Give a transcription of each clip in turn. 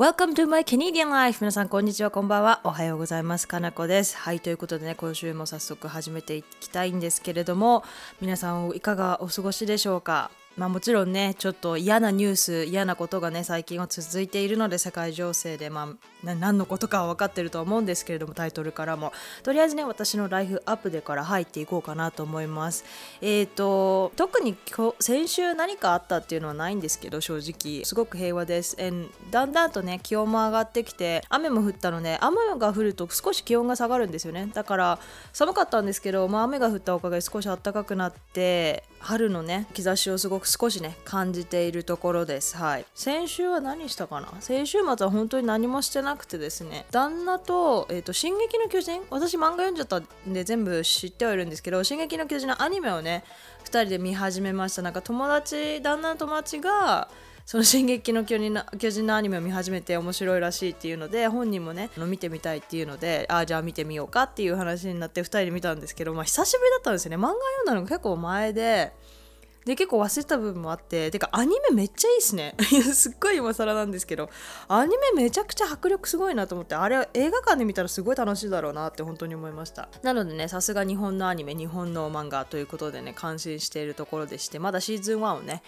Welcome to my Canadian life! 皆さん、こんにちは、こんばんは。おはようございます。かなこです。はい、ということでね、今週も早速始めていきたいんですけれども、皆さん、いかがお過ごしでしょうか？まあ、もちろんねちょっと嫌なニュース嫌なことがね最近は続いているので世界情勢で、まあ、何のことかは分かってると思うんですけれどもタイトルからも。とりあえずね私のライフアップでから入っていこうかなと思います。えっ、ー、と特に先週何かあったっていうのはないんですけど正直。すごく平和です。だんだんとね気温も上がってきて雨も降ったので雨が降ると少し気温が下がるんですよね。だから寒かったんですけど、まあ、雨が降ったおかげで少し暖かくなって春のね兆しをすごく少しね感じているところです。はい。先週は何したかな？先週末は本当に何もしてなくてですね。旦那と「えーと、進撃の巨人」私漫画読んじゃったんで全部知ってはいるんですけど「進撃の巨人」のアニメをね2人で見始めました。なんか友達旦那の友達がその「進撃の巨人の巨人」のアニメを見始めて面白いらしいっていうので本人もね見てみたいっていうのでああじゃあ見てみようかっていう話になって2人で見たんですけど、まあ、久しぶりだったんですよね。漫画読んだのが結構前でで結構忘れた部分もあっててかアニメめっちゃいいっすね。すっごい今更なんですけどアニメめちゃくちゃ迫力すごいなと思ってあれ映画館で見たらすごい楽しいだろうなって本当に思いました。なのでねさすが日本のアニメ日本の漫画ということでね感心しているところでしてまだシーズン1をね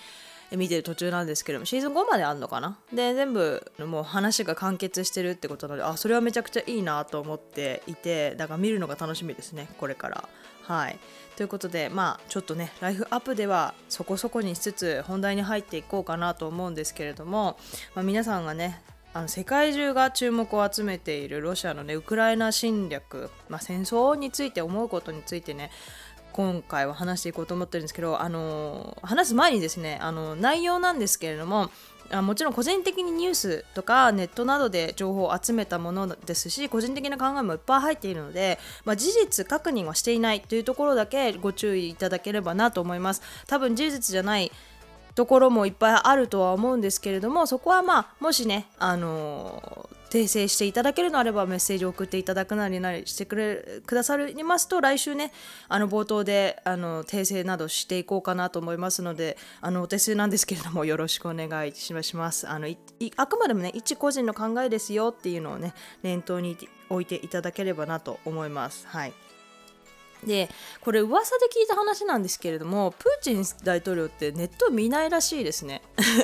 見てる途中なんですけどもシーズン5まであるのかな？で全部もう話が完結してるってことなのであそれはめちゃくちゃいいなと思っていてだから見るのが楽しみですねこれから。はい。ということでまあちょっとねライフアップではそこそこにしつつ本題に入っていこうかなと思うんですけれども、まあ、皆さんがねあの世界中が注目を集めているロシアのねウクライナ侵略、まあ、戦争について思うことについてね今回は話していこうと思ってるんですけど、あの話す前にですねあの内容なんですけれどもあもちろん個人的にニュースとかネットなどで情報を集めたものですし個人的な考えもいっぱい入っているので、まあ、事実確認はしていないというところだけご注意いただければなと思います。多分事実じゃないところもいっぱいあるとは思うんですけれどもそこはまあもしねあのー訂正していただけるのあればメッセージを送っていただくなりなりしてくれくださりますと来週ねあの冒頭であの訂正などしていこうかなと思いますのであのお手数なんですけれどもよろしくお願いします。あのあくまでもね一個人の考えですよっていうのをね念頭に置いていただければなと思います。はい。でこれ噂で聞いた話なんですけれどもプーチン大統領ってネット見ないらしいですね。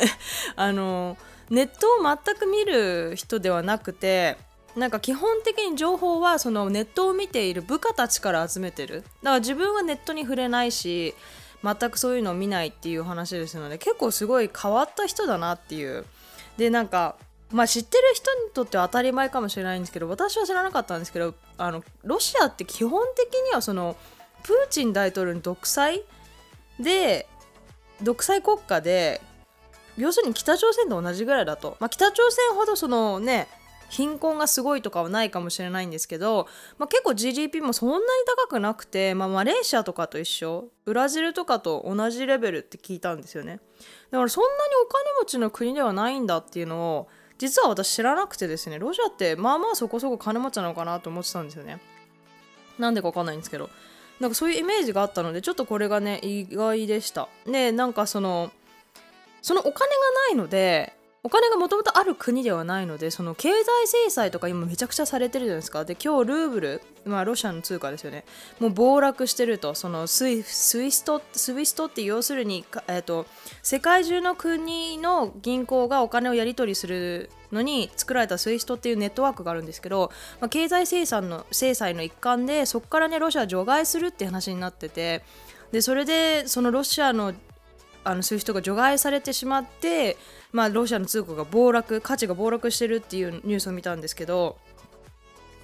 あのネットを全く見る人ではなくてなんか基本的に情報はそのネットを見ている部下たちから集めてる。だから自分はネットに触れないし全くそういうのを見ないっていう話ですので結構すごい変わった人だなっていう。でなんかまあ知ってる人にとっては当たり前かもしれないんですけど私は知らなかったんですけどあのロシアって基本的にはそのプーチン大統領の独裁で独裁国家で要するに北朝鮮と同じぐらいだと、まあ、北朝鮮ほどそのね貧困がすごいとかはないかもしれないんですけど、まあ、結構 GDP もそんなに高くなくて、まあ、マレーシアとかと一緒。ブラジルとかと同じレベルって聞いたんですよね。だからそんなにお金持ちの国ではないんだっていうのを実は私知らなくてですね。ロシアってまあまあそこそこ金持ちなのかなと思ってたんですよね。なんでかわかんないんですけど。なんかそういうイメージがあったのでちょっとこれがね意外でした。でなんかそのそのお金がないのでお金がもともとある国ではないのでその経済制裁とか今めちゃくちゃされてるじゃないですか。で今日ルーブル、まあ、ロシアの通貨ですよね。もう暴落してると。そのスイスイストスイストって要するに、えーと、世界中の国の銀行がお金をやり取りするのに作られたスイストっていうネットワークがあるんですけど、まあ、経済制裁の制裁の一環でそこからねロシア除外するって話になってて。でそれでそのロシアのあのそういう人が除外されてしまって、まあ、ロシアの通貨が暴落価値が暴落してるっていうニュースを見たんですけど、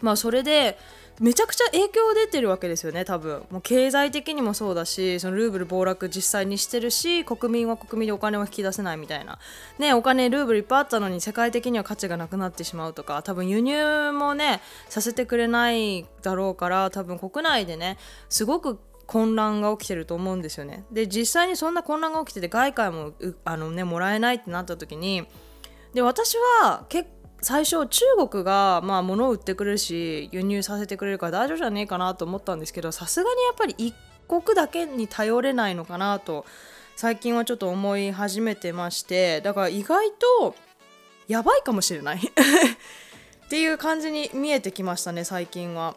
まあ、それでめちゃくちゃ影響出てるわけですよね多分。もう経済的にもそうだしそのルーブル暴落実際にしてるし国民は国民でお金を引き出せないみたいな。ねお金ルーブルいっぱいあったのに世界的には価値がなくなってしまうとか多分輸入もねさせてくれないだろうから多分国内でねすごく混乱が起きてると思うんですよね。で実際にそんな混乱が起きてて外貨もあの、ね、もらえないってなった時にで私は結最初中国がまあ物を売ってくれるし輸入させてくれるから大丈夫じゃねえかなと思ったんですけどさすがにやっぱり一国だけに頼れないのかなと最近はちょっと思い始めてましてだから意外とやばいかもしれない っていう感じに見えてきましたね最近は。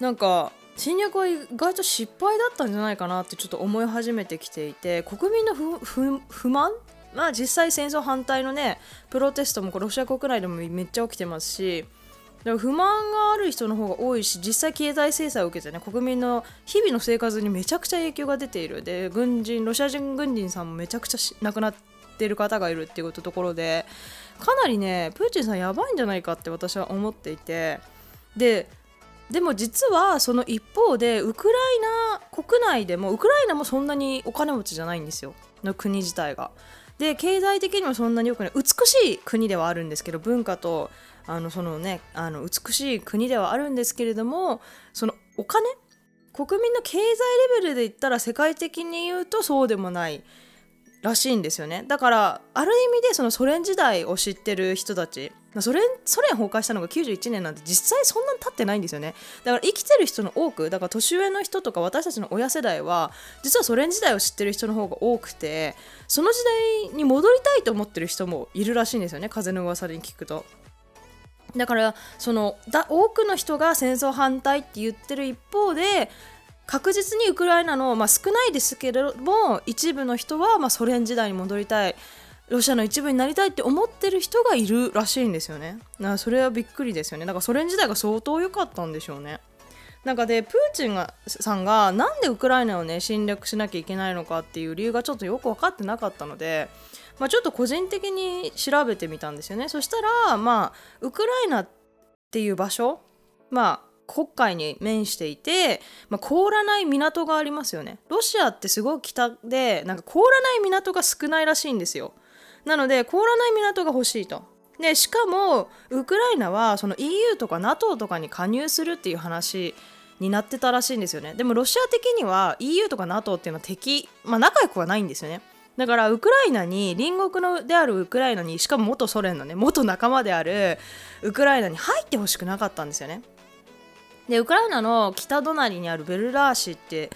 なんか侵略は意外と失敗だったんじゃないかなってちょっと思い始めてきていて国民の不満？まあ実際戦争反対のねプロテストもロシア国内でもめっちゃ起きてますし不満がある人の方が多いし実際経済制裁を受けてね国民の日々の生活にめちゃくちゃ影響が出ている。で軍人ロシア人軍人さんもめちゃくちゃ亡くなってる方がいるっていうところでかなりねプーチンさんやばいんじゃないかって私は思っていてででも実はその一方でウクライナ国内でもウクライナもそんなにお金持ちじゃないんですよの国自体が。で経済的にもそんなによくない美しい国ではあるんですけど文化とあのそのねあの美しい国ではあるんですけれどもそのお金国民の経済レベルで言ったら世界的に言うとそうでもないらしいんですよねだからある意味でそのソ連時代を知ってる人たちソ連ソ連崩壊したのが91年なんて実際そんなに経ってないんですよね。だから生きてる人の多くだから年上の人とか私たちの親世代は実はソ連時代を知ってる人の方が多くてその時代に戻りたいと思ってる人もいるらしいんですよね風の噂に聞くと。だからそのだ多くの人が戦争反対って言ってる一方で確実にウクライナの、まあ、少ないですけれども一部の人は、ま、ソ連時代に戻りたい。ロシアの一部になりたいって思ってる人がいるらしいんですよね。なそれはびっくりですよね。だからソ連時代が相当良かったんでしょうね。なんかでプーチンがさんがなんでウクライナをね侵略しなきゃいけないのかっていう理由がちょっとよく分かってなかったのでまあ、ちょっと個人的に調べてみたんですよねそしたらまあウクライナっていう場所まあ黒海に面していて、まあ、凍らない港がありますよねロシアってすごい北でなんか凍らない港が少ないらしいんですよなので凍らない港が欲しいと。でしかもウクライナはその EU とか NATO とかに加入するっていう話になってたらしいんですよね。でもロシア的には EU とか NATO っていうのは敵、まあ、仲良くはないんですよね。だからウクライナに隣国のであるウクライナにしかも元ソ連のね元仲間であるウクライナに入ってほしくなかったんですよね。でウクライナの北隣にあるベルラーシって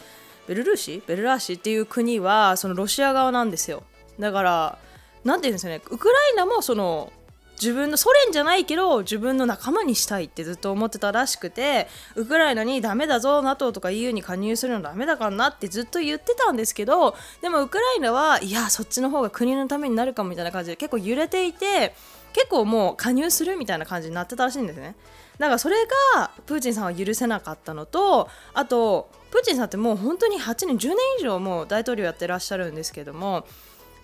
ベルルーシ？ベルラーシっていう国はそのロシア側なんですよ。だから何て言うんですよね。ウクライナもその自分のソ連じゃないけど自分の仲間にしたいってずっと思ってたらしくてウクライナにダメだぞ NATO とか EU に加入するのダメだからなってずっと言ってたんですけどでもウクライナはいやそっちの方が国のためになるかもみたいな感じで結構揺れていて結構もう加入するみたいな感じになってたらしいんですね。だからそれがプーチンさんは許せなかったのとあとプーチンさんってもう本当に8年10年以上もう大統領やってらっしゃるんですけども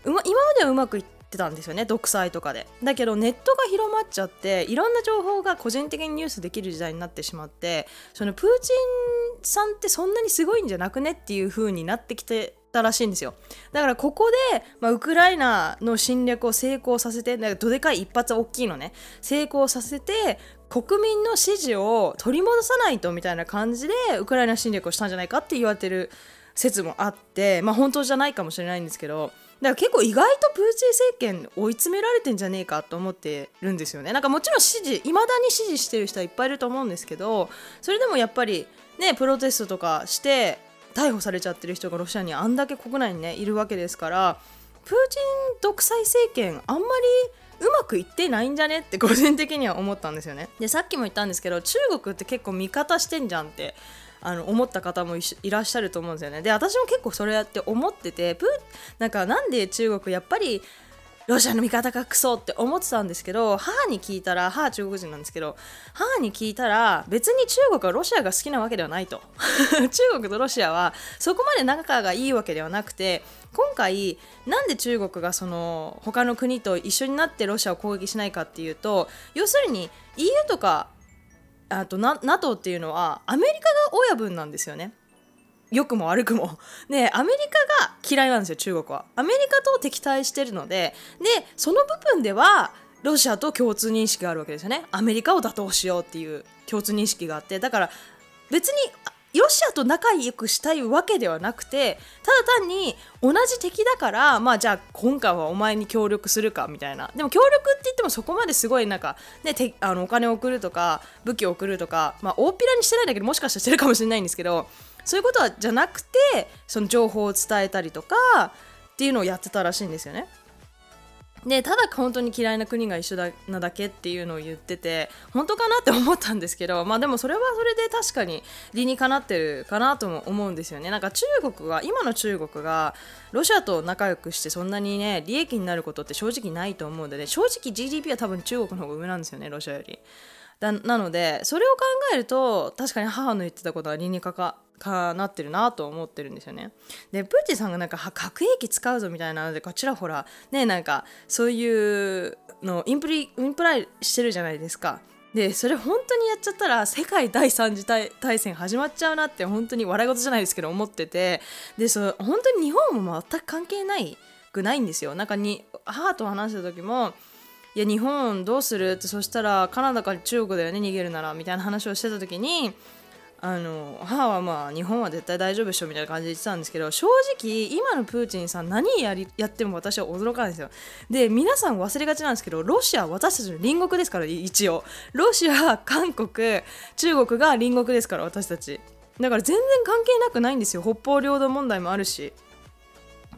今まではうまくいってたんですよね独裁とかで。だけどネットが広まっちゃっていろんな情報が個人的にニュースできる時代になってしまってそのプーチンさんってそんなにすごいんじゃなくねっていう風になってきてたらしいんですよ。だからここで、まあ、ウクライナの侵略を成功させてどでかい一発大きいのね成功させて国民の支持を取り戻さないとみたいな感じでウクライナ侵略をしたんじゃないかって言われてる説もあってまあ本当じゃないかもしれないんですけどだから結構意外とプーチン政権追い詰められてんじゃねえかと思ってるんですよねなんかもちろん支持いまだに支持してる人はいっぱいいると思うんですけどそれでもやっぱりねプロテストとかして逮捕されちゃってる人がロシアにあんだけ国内にねいるわけですからプーチン独裁政権あんまりうまくいってないんじゃねって個人的には思ったんですよね。でさっきも言ったんですけど中国って結構味方してんじゃんってあの思った方もいらっしゃると思うんですよね。で私も結構それやって思っててプなんかなんで中国やっぱりロシアの味方がクソって思ってたんですけど母に聞いたら母中国人なんですけど母に聞いたら別に中国はロシアが好きなわけではないと 中国とロシアはそこまで仲がいいわけではなくて今回なんで中国がその他の国と一緒になってロシアを攻撃しないかっていうと要するに EU とかあと NATO っていうのはアメリカが親分なんですよね。良くも悪くも。ね、アメリカが嫌いなんですよ、中国は。アメリカと敵対してるので、で、その部分では、ロシアと共通認識があるわけですよね。アメリカを打倒しようっていう共通認識があって、だから別にロシアと仲良くしたいわけではなくてただ単に同じ敵だからまあじゃあ今回はお前に協力するかみたいなでも協力って言ってもそこまですごいなんかねてあのお金を送るとか武器を送るとかまあ大っぴらにしてないんだけどもしかしたらしてるかもしれないんですけどそういうことはじゃなくてその情報を伝えたりとかっていうのをやってたらしいんですよね。でただ本当に嫌いな国が一緒だなだけっていうのを言ってて本当かなって思ったんですけどまあでもそれはそれで確かに理にかなってるかなとも思うんですよね。なんか中国が今の中国がロシアと仲良くしてそんなにね利益になることって正直ないと思うのでね。正直 GDP は多分中国の方が上なんですよねロシアより。だなのでそれを考えると確かに母の言ってたことは理にかかかなってるなと思ってるんですよね。でプーチンさんがなんか核兵器使うぞみたいなのでこちらほらねなんかそういうのインプリインプライしてるじゃないですか。でそれ本当にやっちゃったら世界第三次大戦始まっちゃうなって本当に笑い事じゃないですけど思っててでそ本当に日本も全く関係ないくないんですよ。なんかに母と話した時もいや日本どうするってそしたらカナダか中国だよね逃げるならみたいな話をしてた時にあの母はまあ日本は絶対大丈夫でしょみたいな感じで言ってたんですけど正直今のプーチンさん何やりやっても私は驚かないんですよ。で皆さん忘れがちなんですけどロシア私たちの隣国ですから一応。ロシア韓国中国が隣国ですから私たち。だから全然関係なくないんですよ。北方領土問題もあるし。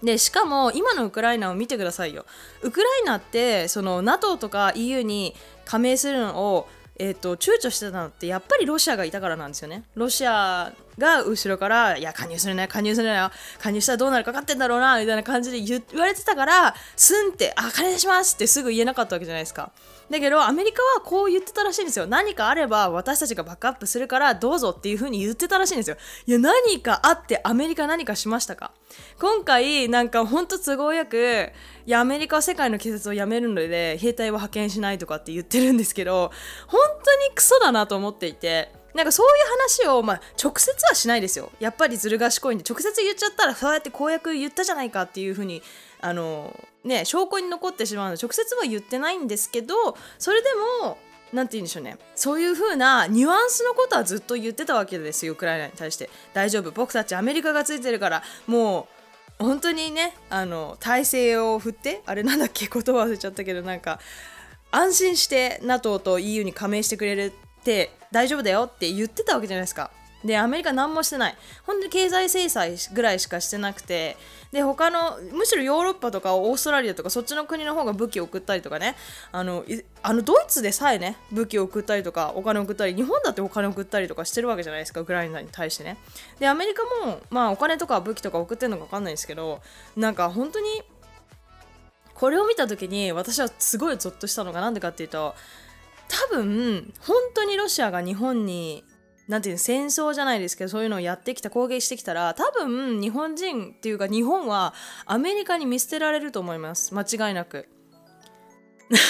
でしかも今のウクライナを見てくださいよ。ウクライナってその NATO とか EU に加盟するのをえーと、躊躇してたのってやっぱりロシアがいたからなんですよね。ロシアが後ろから「いや加入するなよ加入するなよ加入したらどうなるか分かってんだろうな」みたいな感じで言われてたからすんって「あ加入します」ってすぐ言えなかったわけじゃないですか。だけどアメリカはこう言ってたらしいんですよ。何かあれば私たちがバックアップするからどうぞっていう風に言ってたらしいんですよ。いや何かあってアメリカ何かしましたか今回なんかほんと都合よくいやアメリカは世界の警察をやめるので兵隊を派遣しないとかって言ってるんですけど本当にクソだなと思っていてなんかそういう話を、まあ、直接はしないですよ。やっぱりずる賢いんで直接言っちゃったらそうやって公約言ったじゃないかっていう風にあのね証拠に残ってしまうので直接は言ってないんですけどそれでも何て言うんでしょうね。そういう風なニュアンスのことはずっと言ってたわけですよウクライナに対して。大丈夫。僕たちアメリカがついてるからもう本当にねあの体制を振ってあれなんだっけ言葉忘れちゃったけどなんか安心して NATO と EU に加盟してくれるって大丈夫だよって言ってたわけじゃないですか。でアメリカ何もしてない。本当に経済制裁ぐらいしかしてなくてで他のむしろヨーロッパとかオーストラリアとかそっちの国の方が武器を送ったりとかね。あのあのドイツでさえね武器を送ったりとかお金を送ったり日本だってお金を送ったりとかしてるわけじゃないですかウクライナに対してね。でアメリカもまあお金とか武器とか送ってるのか分かんないんですけどなんか本当にこれを見た時に私はすごいゾッとしたのが何でかっていうと多分本当にロシアが日本になんていう戦争じゃないですけどそういうのをやってきた攻撃してきたら多分日本人っていうか日本はアメリカに見捨てられると思います間違いなく。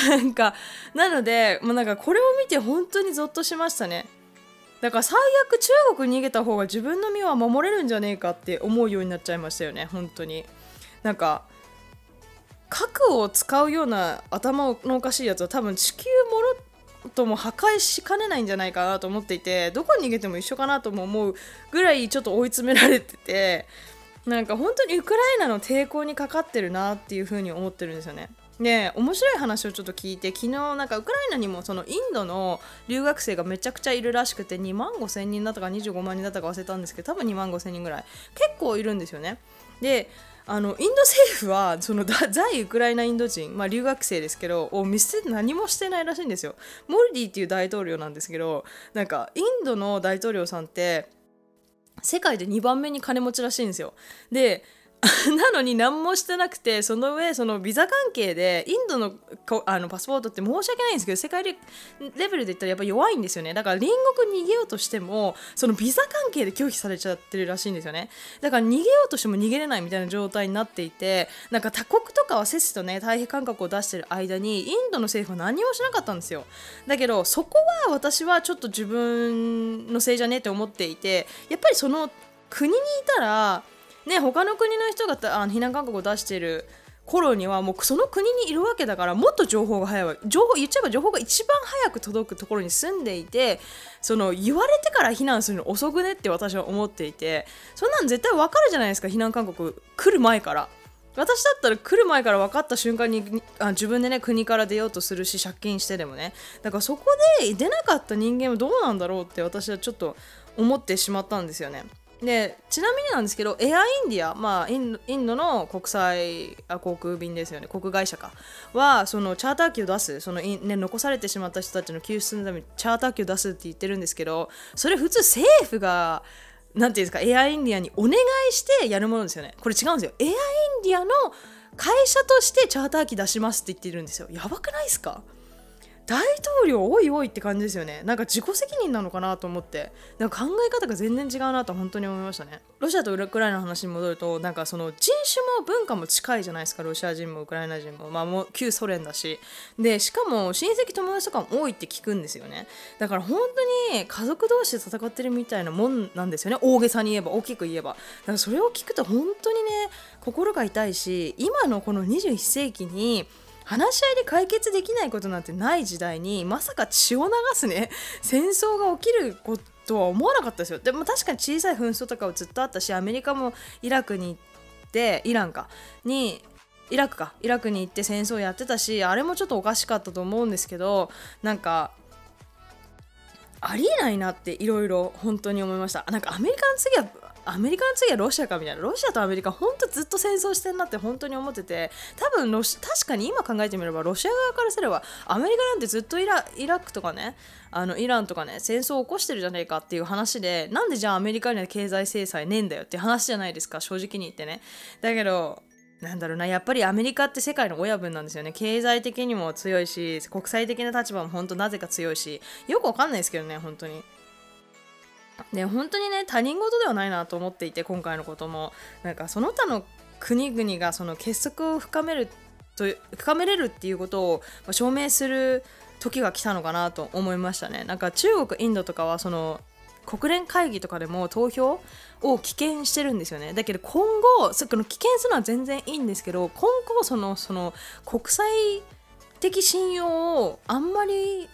なんかなのでもうなんかこれを見て本当にゾッとしましたね。だから最悪中国に逃げた方が自分の身は守れるんじゃねえかって思うようになっちゃいましたよね本当に。なんか核を使うような頭のおかしいやつは多分地球もろとも破壊しかねないんじゃないかなと思っていてどこに逃げても一緒かなとも思うぐらいちょっと追い詰められててなんか本当にウクライナの抵抗にかかってるなっていう風に思ってるんですよね。で面白い話をちょっと聞いて昨日なんかウクライナにもそのインドの留学生がめちゃくちゃいるらしくて2万5千人だったか25万人だったか忘れたんですけど多分2万5千人ぐらい結構いるんですよね。であのインド政府はその在ウクライナインド人、まあ、留学生ですけどを見捨て何もしてないらしいんですよ。モルディっていう大統領なんですけどなんかインドの大統領さんって世界で2番目に金持ちらしいんですよ。で なのに何もしてなくてその上そのビザ関係でインドのあのパスポートって申し訳ないんですけど世界レベルで言ったらやっぱ弱いんですよね。だから隣国に逃げようとしてもそのビザ関係で拒否されちゃってるらしいんですよね。だから逃げようとしても逃げれないみたいな状態になっていてなんか他国とかはせっせとね退避勧告を出してる間にインドの政府は何もしなかったんですよ。だけどそこは私はちょっと自分のせいじゃねえって思っていてやっぱりその国にいたらね他の国の人があの避難勧告を出してる頃にはもうその国にいるわけだからもっと情報が早い情報言っちゃえば情報が一番早く届くところに住んでいてその言われてから避難するの遅くねって私は思っていてそんなん絶対わかるじゃないですか避難勧告来る前から。私だったら来る前から分かった瞬間にあ自分でね国から出ようとするし借金してでもね。だからそこで出なかった人間はどうなんだろうって私はちょっと思ってしまったんですよね。でちなみになんですけどエアインディア、まあ、インドの国際あ航空便ですよね。国会社か。はそのチャーター機を出すその、ね、残されてしまった人たちの救出のためにチャーター機を出すって言ってるんですけどそれ普通政府がなんていうんですかエアインディアにお願いしてやるものですよね。これ違うんですよ。エアインディアの会社としてチャーター機出しますって言ってるんですよ。やばくないですか？大統領おいおいって感じですよね。なんか自己責任なのかなと思って。なんか考え方が全然違うなと本当に思いましたね。ロシアとウクライナの話に戻るとなんかその人種も文化も近いじゃないですか。ロシア人もウクライナ人も。まあもう旧ソ連だし。でしかも親戚友達とかも多いって聞くんですよね。だから本当に家族同士で戦ってるみたいなもんなんですよね。大げさに言えば大きく言えば。だからそれを聞くと本当にね心が痛いし今のこの21世紀に話し合いで解決できないことなんてない時代にまさか血を流すね 戦争が起きることは思わなかったですよ。でも確かに小さい紛争とかはずっとあったしアメリカもイラクに行ってイランか。にイラクか。イラクに行って戦争やってたしあれもちょっとおかしかったと思うんですけどなんかありえないなっていろいろ本当に思いました。なんかアメリカの次はアメリカの次はロシアかみたいな。ロシアとアメリカ本当ずっと戦争してんなって本当に思ってて。多分ロシ確かに今考えてみればロシア側からすればアメリカなんてずっとイライラクとかねあのイランとかね戦争を起こしてるじゃねえかっていう話でなんでじゃあアメリカには経済制裁ねえんだよって話じゃないですか正直に言ってね。だけどなんだろうなやっぱりアメリカって世界の親分なんですよね。経済的にも強いし国際的な立場も本当なぜか強いしよくわかんないですけどね本当に。で本当にね他人事ではないなと思っていて今回のことも。なんかその他の国々がその結束を深めると深めれるっていうことを証明する時が来たのかなと思いましたね。なんか中国インドとかはその国連会議とかでも投票を棄権してるんですよね。だけど今後その棄権するのは全然いいんですけど今後そのその国際的信用をあんまり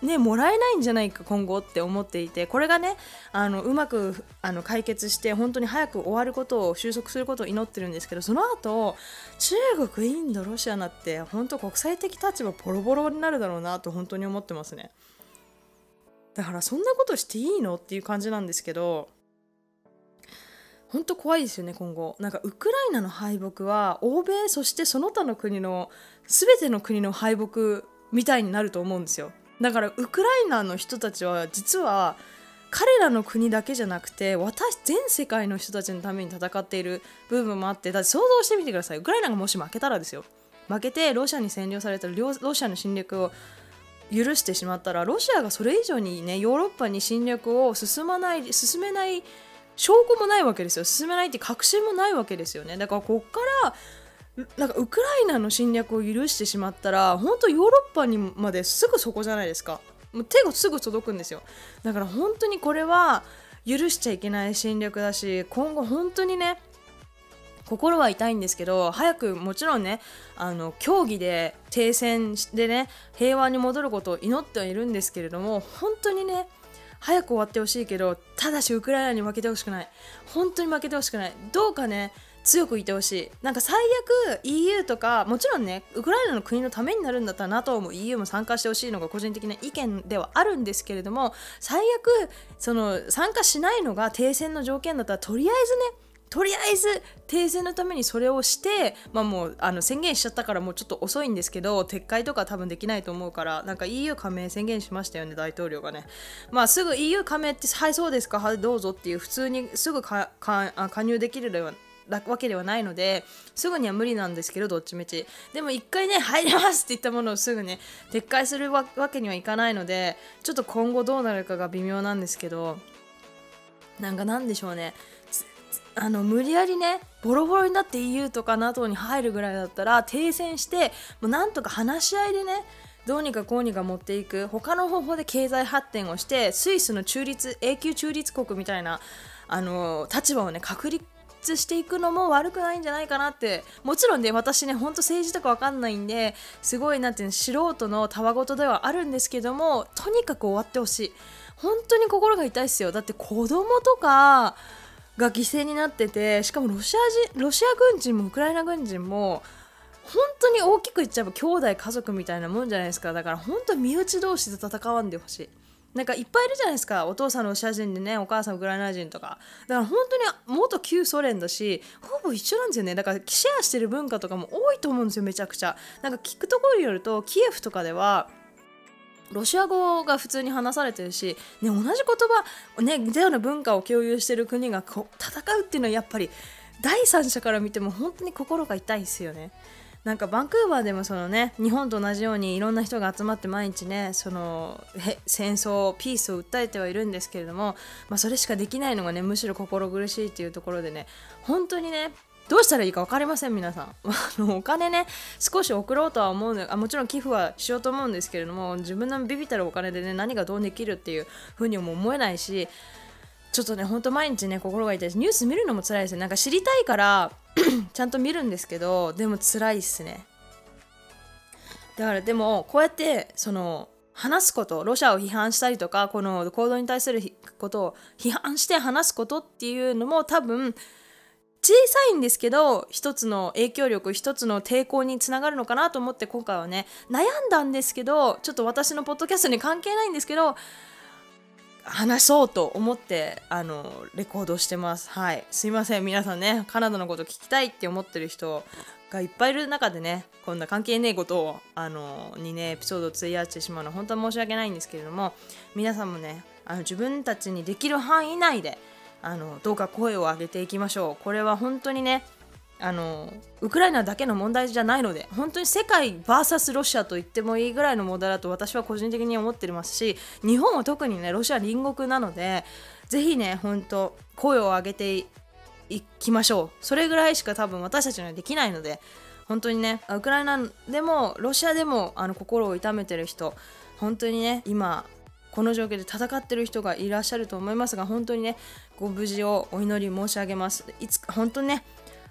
ね、もらえないんじゃないか今後って思っていてこれがねあのうまくあの解決して本当に早く終わることを収束することを祈ってるんですけどその後中国インドロシアなって本当国際的立場ボロボロになるだろうなと本当に思ってますね。だからそんなことしていいのっていう感じなんですけど本当怖いですよね今後。なんかウクライナの敗北は欧米そしてその他の国の全ての国の敗北みたいになると思うんですよ。だからウクライナの人たちは実は彼らの国だけじゃなくて私全世界の人たちのために戦っている部分もあってだって想像してみてくださいウクライナがもし負けたらですよ。負けてロシアに占領されたらロシアの侵略を許してしまったらロシアがそれ以上にねヨーロッパに侵略を進まない進めない証拠もないわけですよ。進めないって確信もないわけですよね。だからこっからなんかウクライナの侵略を許してしまったら本当ヨーロッパにまですぐそこじゃないですか。もう手がすぐ届くんですよ。だから本当にこれは許しちゃいけない侵略だし今後本当にね心は痛いんですけど早くもちろんねあの競技で停戦でね平和に戻ることを祈ってはいるんですけれども本当にね早く終わってほしいけどただしウクライナに負けてほしくない。本当に負けてほしくない。どうかね強くいてほしい。なんか最悪 EU とかもちろんねウクライナの国のためになるんだったら NATO も EU も参加してほしいのが個人的な意見ではあるんですけれども最悪その参加しないのが停戦の条件だったらとりあえずねとりあえず停戦のためにそれをして、まあ、もうあの宣言しちゃったからもうちょっと遅いんですけど撤回とか多分できないと思うからなんか EU 加盟宣言しましたよね大統領がね。まあすぐ EU 加盟ってはいそうですかはいどうぞっていう普通にすぐ加入できるようわけではないのですぐには無理なんですけどどっちみち。でも一回ね入りますって言ったものをすぐね撤回するわけにはいかないのでちょっと今後どうなるかが微妙なんですけどなんかなんでしょうね。あの無理やりねボロボロになって EU とか NATO に入るぐらいだったら停戦してもうなんとか話し合いでねどうにかこうにか持っていく。他の方法で経済発展をしてスイスの中立永久中立国みたいなあの立場をね確立していくのも悪くないんじゃないかなってもちろんね私ねほんと政治とかわかんないんですごいなんていうの素人のたわごとではあるんですけどもとにかく終わってほしい。本当に心が痛いっすよ。だって子供とかが犠牲になっててしかもロシア人ロシア軍人もウクライナ軍人も本当に大きく言っちゃえば兄弟家族みたいなもんじゃないですか。だから本当身内同士で戦わんでほしい。なんかいっぱいいるじゃないですか。お父さんロシア人でねお母さんウクライナ人とか。だから本当に元旧ソ連だしほぼ一緒なんですよね。だからシェアしてる文化とかも多いと思うんですよめちゃくちゃ。なんか聞くところによるとキエフとかではロシア語が普通に話されてるし、ね、同じ言葉、ね、似たような文化を共有してる国がこう戦うっていうのはやっぱり第三者から見ても本当に心が痛いですよね。なんかバンクーバーでもそのね日本と同じようにいろんな人が集まって毎日ねその戦争ピースを訴えてはいるんですけれども、まあ、それしかできないのがねむしろ心苦しいっていうところでね本当にねどうしたらいいか分かりません皆さん。あのお金ね少し送ろうとは思うのあもちろん寄付はしようと思うんですけれども自分のビビたるお金でね何がどうできるっていうふうにも思えないしちょっとねほんと毎日ね心が痛いですニュース見るのも辛いですね。なんか知りたいから ちゃんと見るんですけどでも辛いっすね。だからでもこうやってその話すことロシアを批判したりとかこの行動に対することを批判して話すことっていうのも多分小さいんですけど一つの影響力一つの抵抗につながるのかなと思って今回はね悩んだんですけどちょっと私のポッドキャストに関係ないんですけど話そうと思ってあのレコードしてます。はい。すいません。皆さんねカナダのこと聞きたいって思ってる人がいっぱいいる中でねこんな関係ねえことをあのにねエピソードを費やしてしまうのは本当は申し訳ないんですけれども皆さんもねあの自分たちにできる範囲内であのどうか声を上げていきましょう。これは本当にねあのウクライナだけの問題じゃないので本当に世界 VS ロシアと言ってもいいぐらいの問題だと私は個人的に思ってますし日本は特にねロシア隣国なのでぜひね本当声を上げていきましょう。それぐらいしか多分私たちにはできないので本当にねウクライナでもロシアでもあの心を痛めてる人本当にね今この状況で戦ってる人がいらっしゃると思いますが本当にねご無事をお祈り申し上げます。いつか本当にね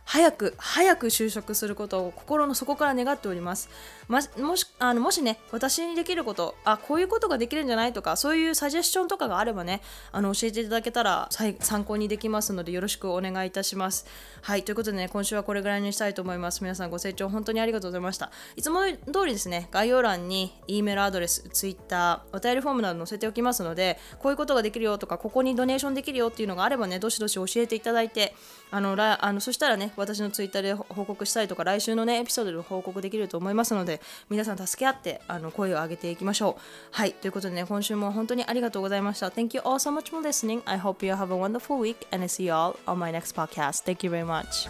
早く早く就職することを心の底から願っております。ま、もしあのもしね私にできることあこういうことができるんじゃないとかそういうサジェスションとかがあればねあの教えていただけたら参考にできますのでよろしくお願いいたします。はいということでね今週はこれぐらいにしたいと思います。皆さんご清聴本当にありがとうございました。いつも通りですね概要欄に E メールアドレス Twitter お便りフォームなど載せておきますのでこういうことができるよとかここにドネーションできるよっていうのがあればねどしどし教えていただいてあのらあのそしたらね私のツイッターで報告したりとか来週のねエピソードで報告できると思いますので皆さん助け合ってあの声を上げていきましょうはいということでね今週も本当にありがとうございました Thank you all so much for listening I hope you have a wonderful week and I see you all on my next podcast Thank you very much